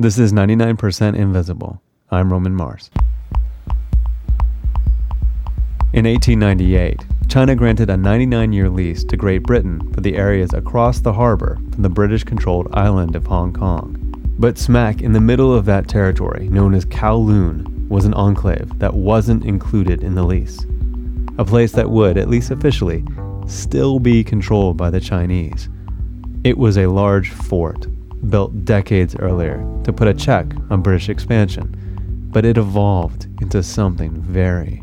This is 99% Invisible. I'm Roman Mars. In 1898, China granted a 99 year lease to Great Britain for the areas across the harbor from the British controlled island of Hong Kong. But smack in the middle of that territory, known as Kowloon, was an enclave that wasn't included in the lease. A place that would, at least officially, still be controlled by the Chinese. It was a large fort built decades earlier to put a check on British expansion, but it evolved into something very,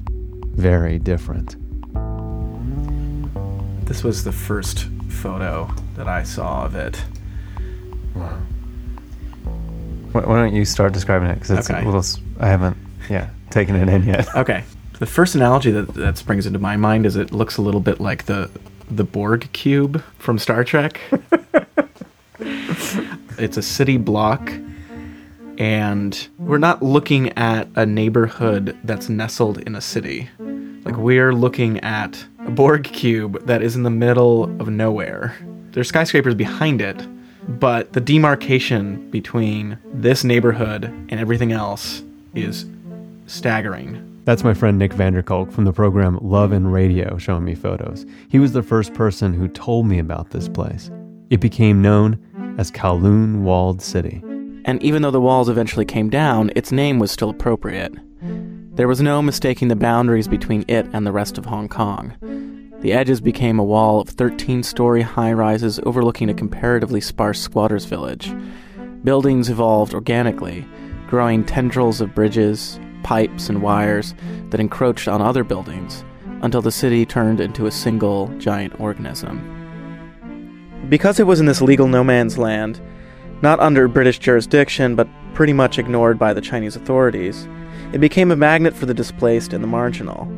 very different. This was the first photo that I saw of it. Wow. Why why don't you start describing it? Because it's Okay. a little. I haven't, yeah, taken it in yet. Okay. The first analogy that, that springs into my mind is it looks a little bit like the the Borg cube from Star Trek. it's a city block and we're not looking at a neighborhood that's nestled in a city. Like we're looking at a Borg cube that is in the middle of nowhere. There's skyscrapers behind it, but the demarcation between this neighborhood and everything else is staggering. That's my friend Nick Vanderkolk from the program Love and Radio showing me photos. He was the first person who told me about this place. It became known as Kowloon Walled City. And even though the walls eventually came down, its name was still appropriate. There was no mistaking the boundaries between it and the rest of Hong Kong. The edges became a wall of 13 story high rises overlooking a comparatively sparse squatters' village. Buildings evolved organically, growing tendrils of bridges, pipes, and wires that encroached on other buildings until the city turned into a single giant organism. Because it was in this legal no man's land, not under British jurisdiction, but pretty much ignored by the Chinese authorities, it became a magnet for the displaced and the marginal.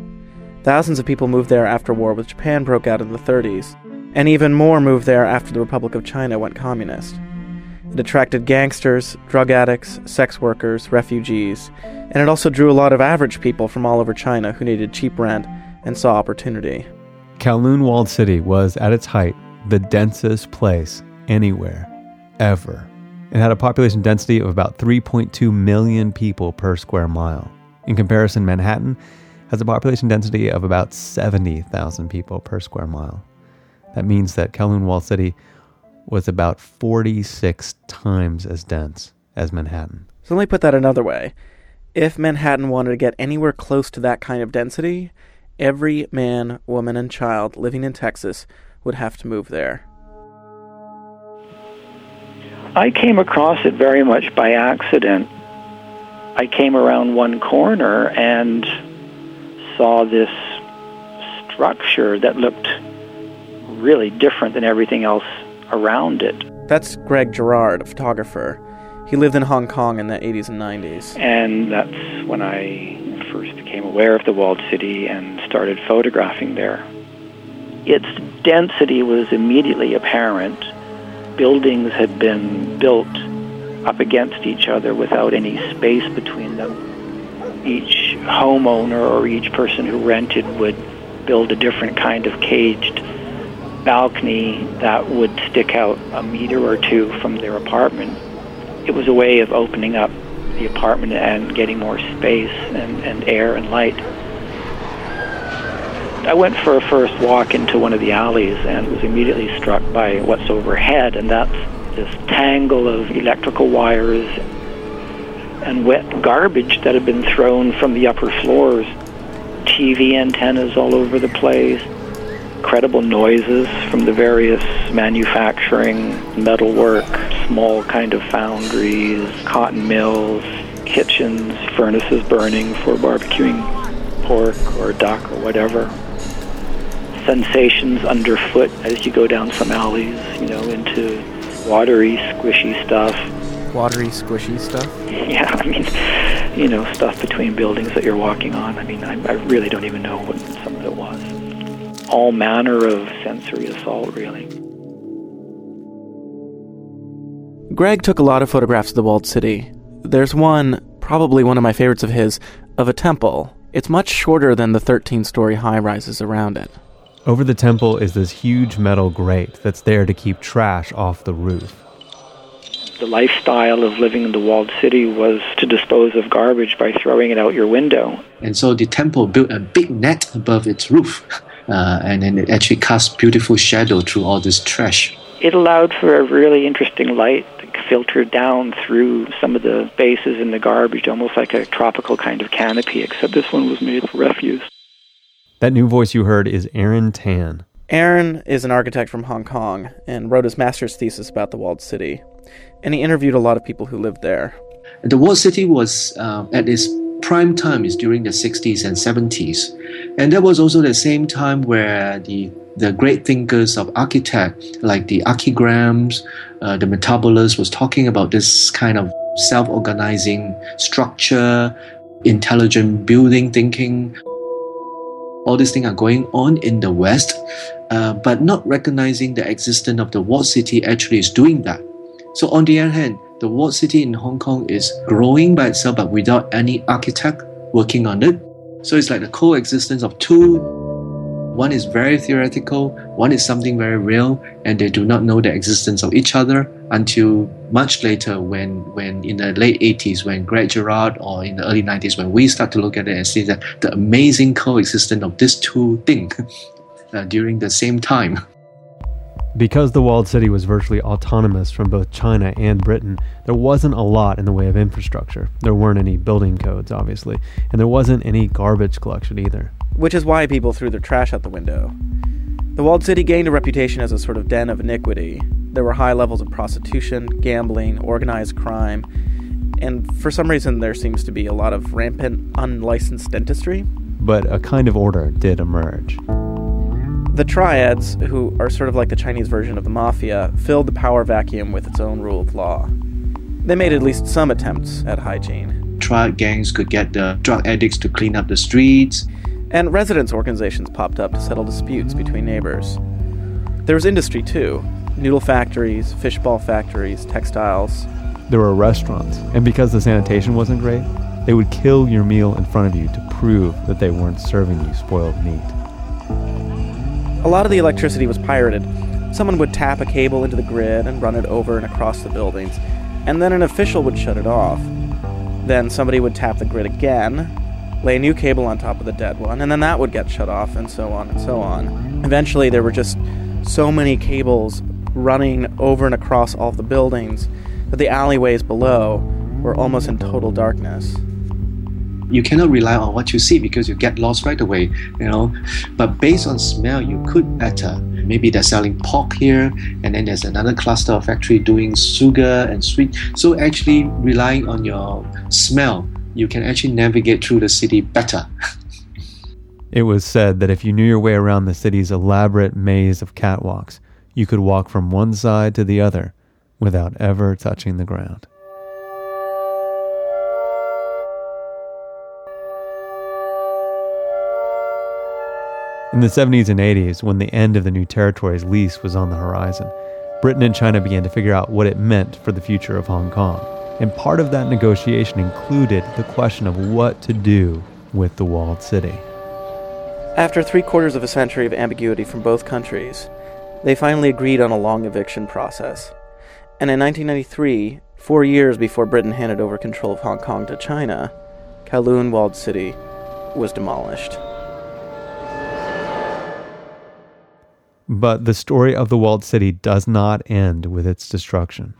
Thousands of people moved there after war with Japan broke out in the 30s, and even more moved there after the Republic of China went communist. It attracted gangsters, drug addicts, sex workers, refugees, and it also drew a lot of average people from all over China who needed cheap rent and saw opportunity. Kowloon Walled City was, at its height, the densest place anywhere, ever. It had a population density of about 3.2 million people per square mile. In comparison, Manhattan has a population density of about 70,000 people per square mile. That means that Kowloon Walled City was about 46 times as dense as Manhattan. So let me put that another way. If Manhattan wanted to get anywhere close to that kind of density, every man, woman, and child living in Texas would have to move there. I came across it very much by accident. I came around one corner and saw this structure that looked really different than everything else around it. That's Greg Girard, a photographer. He lived in Hong Kong in the 80s and 90s. And that's when I first became aware of the walled city and started photographing there. Its density was immediately apparent. Buildings had been built up against each other without any space between them. Each homeowner or each person who rented would build a different kind of caged balcony that would stick out a meter or two from their apartment. It was a way of opening up the apartment and getting more space and, and air and light. I went for a first walk into one of the alleys and was immediately struck by what's overhead, and that's this tangle of electrical wires and wet garbage that had been thrown from the upper floors. TV antennas all over the place, credible noises from the various manufacturing, metalwork, small kind of foundries, cotton mills, kitchens, furnaces burning for barbecuing pork or duck or whatever. Sensations underfoot as you go down some alleys, you know, into watery, squishy stuff. Watery, squishy stuff. Yeah, I mean, you know, stuff between buildings that you're walking on. I mean, I, I really don't even know what some of it was. All manner of sensory assault, really. Greg took a lot of photographs of the walled city. There's one, probably one of my favorites of his, of a temple. It's much shorter than the 13 story high rises around it. Over the temple is this huge metal grate that's there to keep trash off the roof. The lifestyle of living in the walled city was to dispose of garbage by throwing it out your window. And so the temple built a big net above its roof, uh, and then it actually cast beautiful shadow through all this trash. It allowed for a really interesting light that filtered down through some of the bases in the garbage, almost like a tropical kind of canopy, except this one was made of refuse. That new voice you heard is Aaron Tan. Aaron is an architect from Hong Kong and wrote his master's thesis about the walled city. And he interviewed a lot of people who lived there. The walled city was uh, at its prime time is during the 60s and 70s. And that was also the same time where the the great thinkers of architect like the archigrams, uh, the Metabolists was talking about this kind of self-organizing structure, intelligent building thinking. All these things are going on in the West, uh, but not recognizing the existence of the walled city actually is doing that. So on the other hand, the walled city in Hong Kong is growing by itself, but without any architect working on it. So it's like the coexistence of two. One is very theoretical, one is something very real, and they do not know the existence of each other until much later when, when in the late 80s, when Greg Girard or in the early 90s, when we start to look at it and see that the amazing coexistence of these two things uh, during the same time. Because the walled city was virtually autonomous from both China and Britain, there wasn't a lot in the way of infrastructure. There weren't any building codes, obviously, and there wasn't any garbage collection either. Which is why people threw their trash out the window. The walled city gained a reputation as a sort of den of iniquity. There were high levels of prostitution, gambling, organized crime, and for some reason there seems to be a lot of rampant unlicensed dentistry. But a kind of order did emerge. The triads, who are sort of like the Chinese version of the mafia, filled the power vacuum with its own rule of law. They made at least some attempts at hygiene. Triad gangs could get the drug addicts to clean up the streets. And residents' organizations popped up to settle disputes between neighbors. There was industry too noodle factories, fishball factories, textiles. There were restaurants, and because the sanitation wasn't great, they would kill your meal in front of you to prove that they weren't serving you spoiled meat. A lot of the electricity was pirated. Someone would tap a cable into the grid and run it over and across the buildings, and then an official would shut it off. Then somebody would tap the grid again, lay a new cable on top of the dead one, and then that would get shut off, and so on and so on. Eventually, there were just so many cables running over and across all of the buildings that the alleyways below were almost in total darkness you cannot rely on what you see because you get lost right away, you know. But based on smell, you could better. Maybe they're selling pork here, and then there's another cluster of factory doing sugar and sweet. So actually relying on your smell, you can actually navigate through the city better. it was said that if you knew your way around the city's elaborate maze of catwalks, you could walk from one side to the other without ever touching the ground. In the 70s and 80s, when the end of the new territories lease was on the horizon, Britain and China began to figure out what it meant for the future of Hong Kong. And part of that negotiation included the question of what to do with the walled city. After three quarters of a century of ambiguity from both countries, they finally agreed on a long eviction process. And in 1993, four years before Britain handed over control of Hong Kong to China, Kowloon Walled City was demolished. But the story of the walled city does not end with its destruction.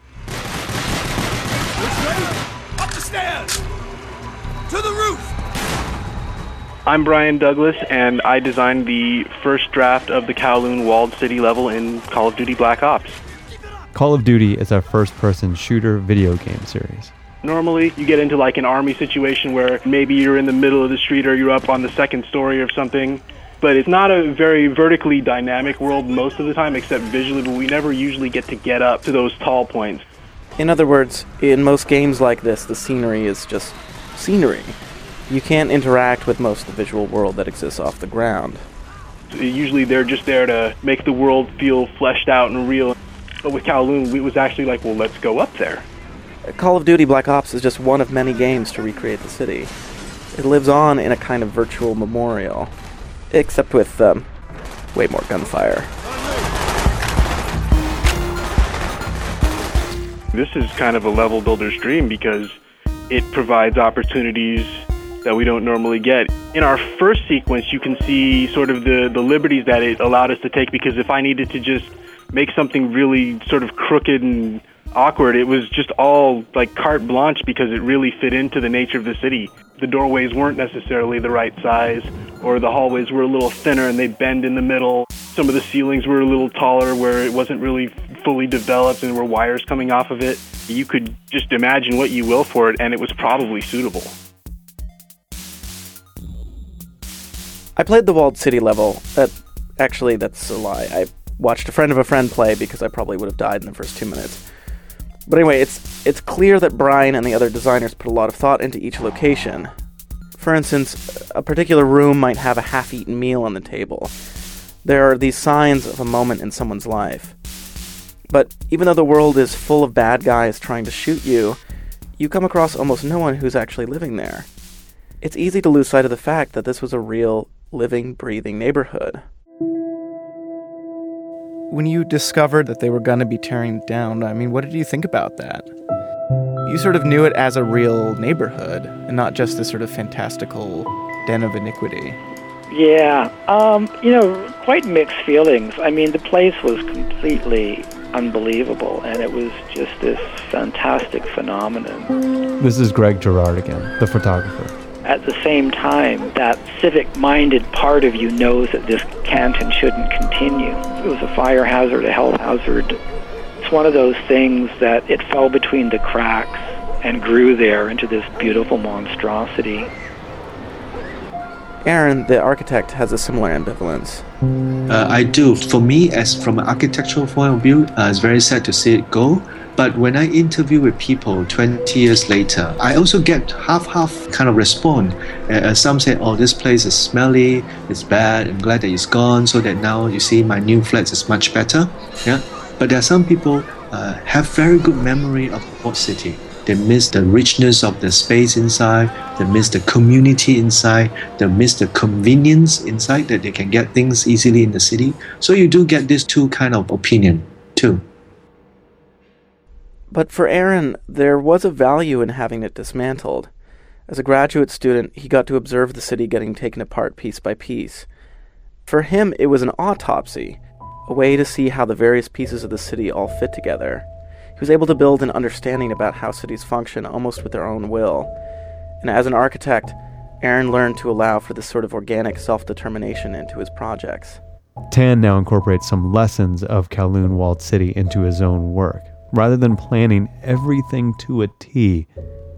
I'm Brian Douglas, and I designed the first draft of the Kowloon walled city level in Call of Duty Black Ops. Call of Duty is a first person shooter video game series. Normally, you get into like an army situation where maybe you're in the middle of the street or you're up on the second story or something but it's not a very vertically dynamic world most of the time, except visually, but we never usually get to get up to those tall points. In other words, in most games like this, the scenery is just scenery. You can't interact with most of the visual world that exists off the ground. Usually they're just there to make the world feel fleshed out and real. But with Kowloon, it was actually like, well, let's go up there. Call of Duty Black Ops is just one of many games to recreate the city. It lives on in a kind of virtual memorial except with um, way more gunfire. This is kind of a level builder's dream because it provides opportunities that we don't normally get. In our first sequence, you can see sort of the, the liberties that it allowed us to take because if I needed to just make something really sort of crooked and awkward, it was just all like carte blanche because it really fit into the nature of the city. The doorways weren't necessarily the right size, or the hallways were a little thinner and they bend in the middle. Some of the ceilings were a little taller where it wasn't really fully developed and there were wires coming off of it. You could just imagine what you will for it, and it was probably suitable. I played the walled city level. That actually, that's a lie. I watched a friend of a friend play because I probably would have died in the first two minutes. But anyway, it's it's clear that Brian and the other designers put a lot of thought into each location. For instance, a particular room might have a half-eaten meal on the table. There are these signs of a moment in someone's life. But even though the world is full of bad guys trying to shoot you, you come across almost no one who's actually living there. It's easy to lose sight of the fact that this was a real living, breathing neighborhood. When you discovered that they were going to be tearing it down, I mean, what did you think about that? You sort of knew it as a real neighborhood and not just this sort of fantastical den of iniquity. Yeah, um, you know, quite mixed feelings. I mean, the place was completely unbelievable, and it was just this fantastic phenomenon. This is Greg Girard again, the photographer at the same time, that civic minded part of you knows that this can't and shouldn't continue. It was a fire hazard, a health hazard. It's one of those things that it fell between the cracks and grew there into this beautiful monstrosity. Aaron, the architect, has a similar ambivalence. Uh, I do. For me, as from an architectural point of view, uh, it's very sad to see it go. But when I interview with people 20 years later, I also get half half kind of response. Uh, some say, oh, this place is smelly, it's bad, I'm glad that it's gone, so that now you see my new flat is much better. Yeah. But there are some people uh, have very good memory of Port City. They miss the richness of the space inside, they miss the community inside, they miss the convenience inside that they can get things easily in the city. So you do get these two kind of opinion too. But for Aaron, there was a value in having it dismantled. As a graduate student, he got to observe the city getting taken apart piece by piece. For him, it was an autopsy, a way to see how the various pieces of the city all fit together. He was able to build an understanding about how cities function almost with their own will. And as an architect, Aaron learned to allow for this sort of organic self determination into his projects. Tan now incorporates some lessons of Kowloon Walled City into his own work, Rather than planning everything to a T,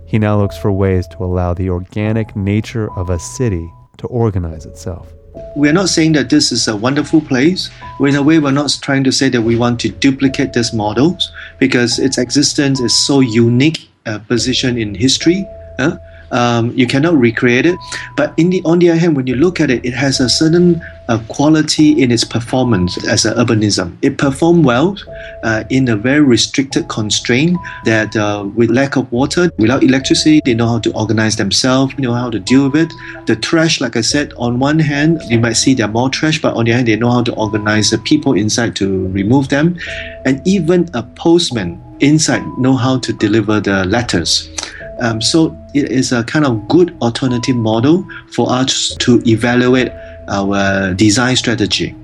he now looks for ways to allow the organic nature of a city to organize itself. We're not saying that this is a wonderful place. In a way, we're not trying to say that we want to duplicate these models because its existence is so unique a position in history. Um, you cannot recreate it. But the, on the other hand, when you look at it, it has a certain uh, quality in its performance as an urbanism. It performed well uh, in a very restricted constraint that uh, with lack of water, without electricity, they know how to organize themselves, know how to deal with it. The trash, like I said, on one hand, you might see there are more trash, but on the other hand, they know how to organize the people inside to remove them. And even a postman inside know how to deliver the letters. Um, so it is a kind of good alternative model for us to evaluate our design strategy.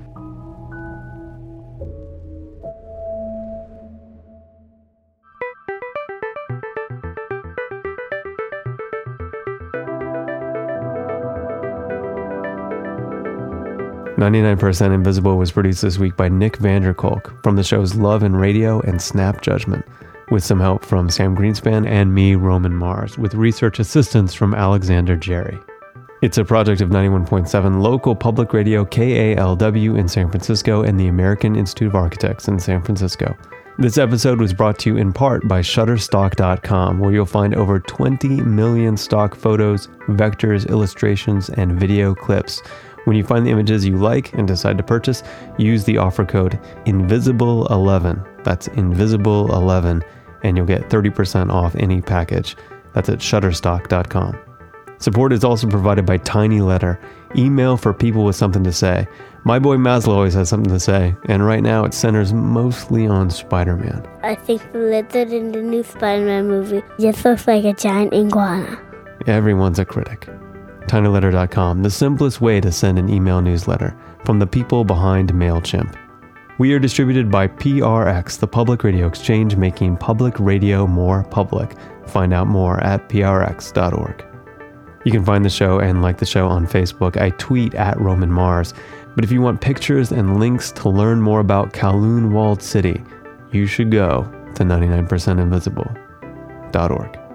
Ninety-nine Percent Invisible was produced this week by Nick Vanderkolk from the shows Love and Radio and Snap Judgment with some help from Sam Greenspan and me, Roman Mars, with research assistance from Alexander Jerry. It's a project of 91.7 local public radio KALW in San Francisco and the American Institute of Architects in San Francisco. This episode was brought to you in part by Shutterstock.com, where you'll find over 20 million stock photos, vectors, illustrations, and video clips. When you find the images you like and decide to purchase, use the offer code INVISIBLE11. That's INVISIBLE11 and you'll get 30% off any package. That's at shutterstock.com. Support is also provided by Tiny Letter, email for people with something to say. My boy Maslow always has something to say, and right now it centers mostly on Spider Man. I think the lizard in the new Spider Man movie just looks like a giant iguana. Everyone's a critic. tinyletter.com, the simplest way to send an email newsletter from the people behind MailChimp. We are distributed by PRX, the public radio exchange making public radio more public. Find out more at prx.org. You can find the show and like the show on Facebook. I tweet at Roman Mars. But if you want pictures and links to learn more about Kowloon Walled City, you should go to 99percentinvisible.org.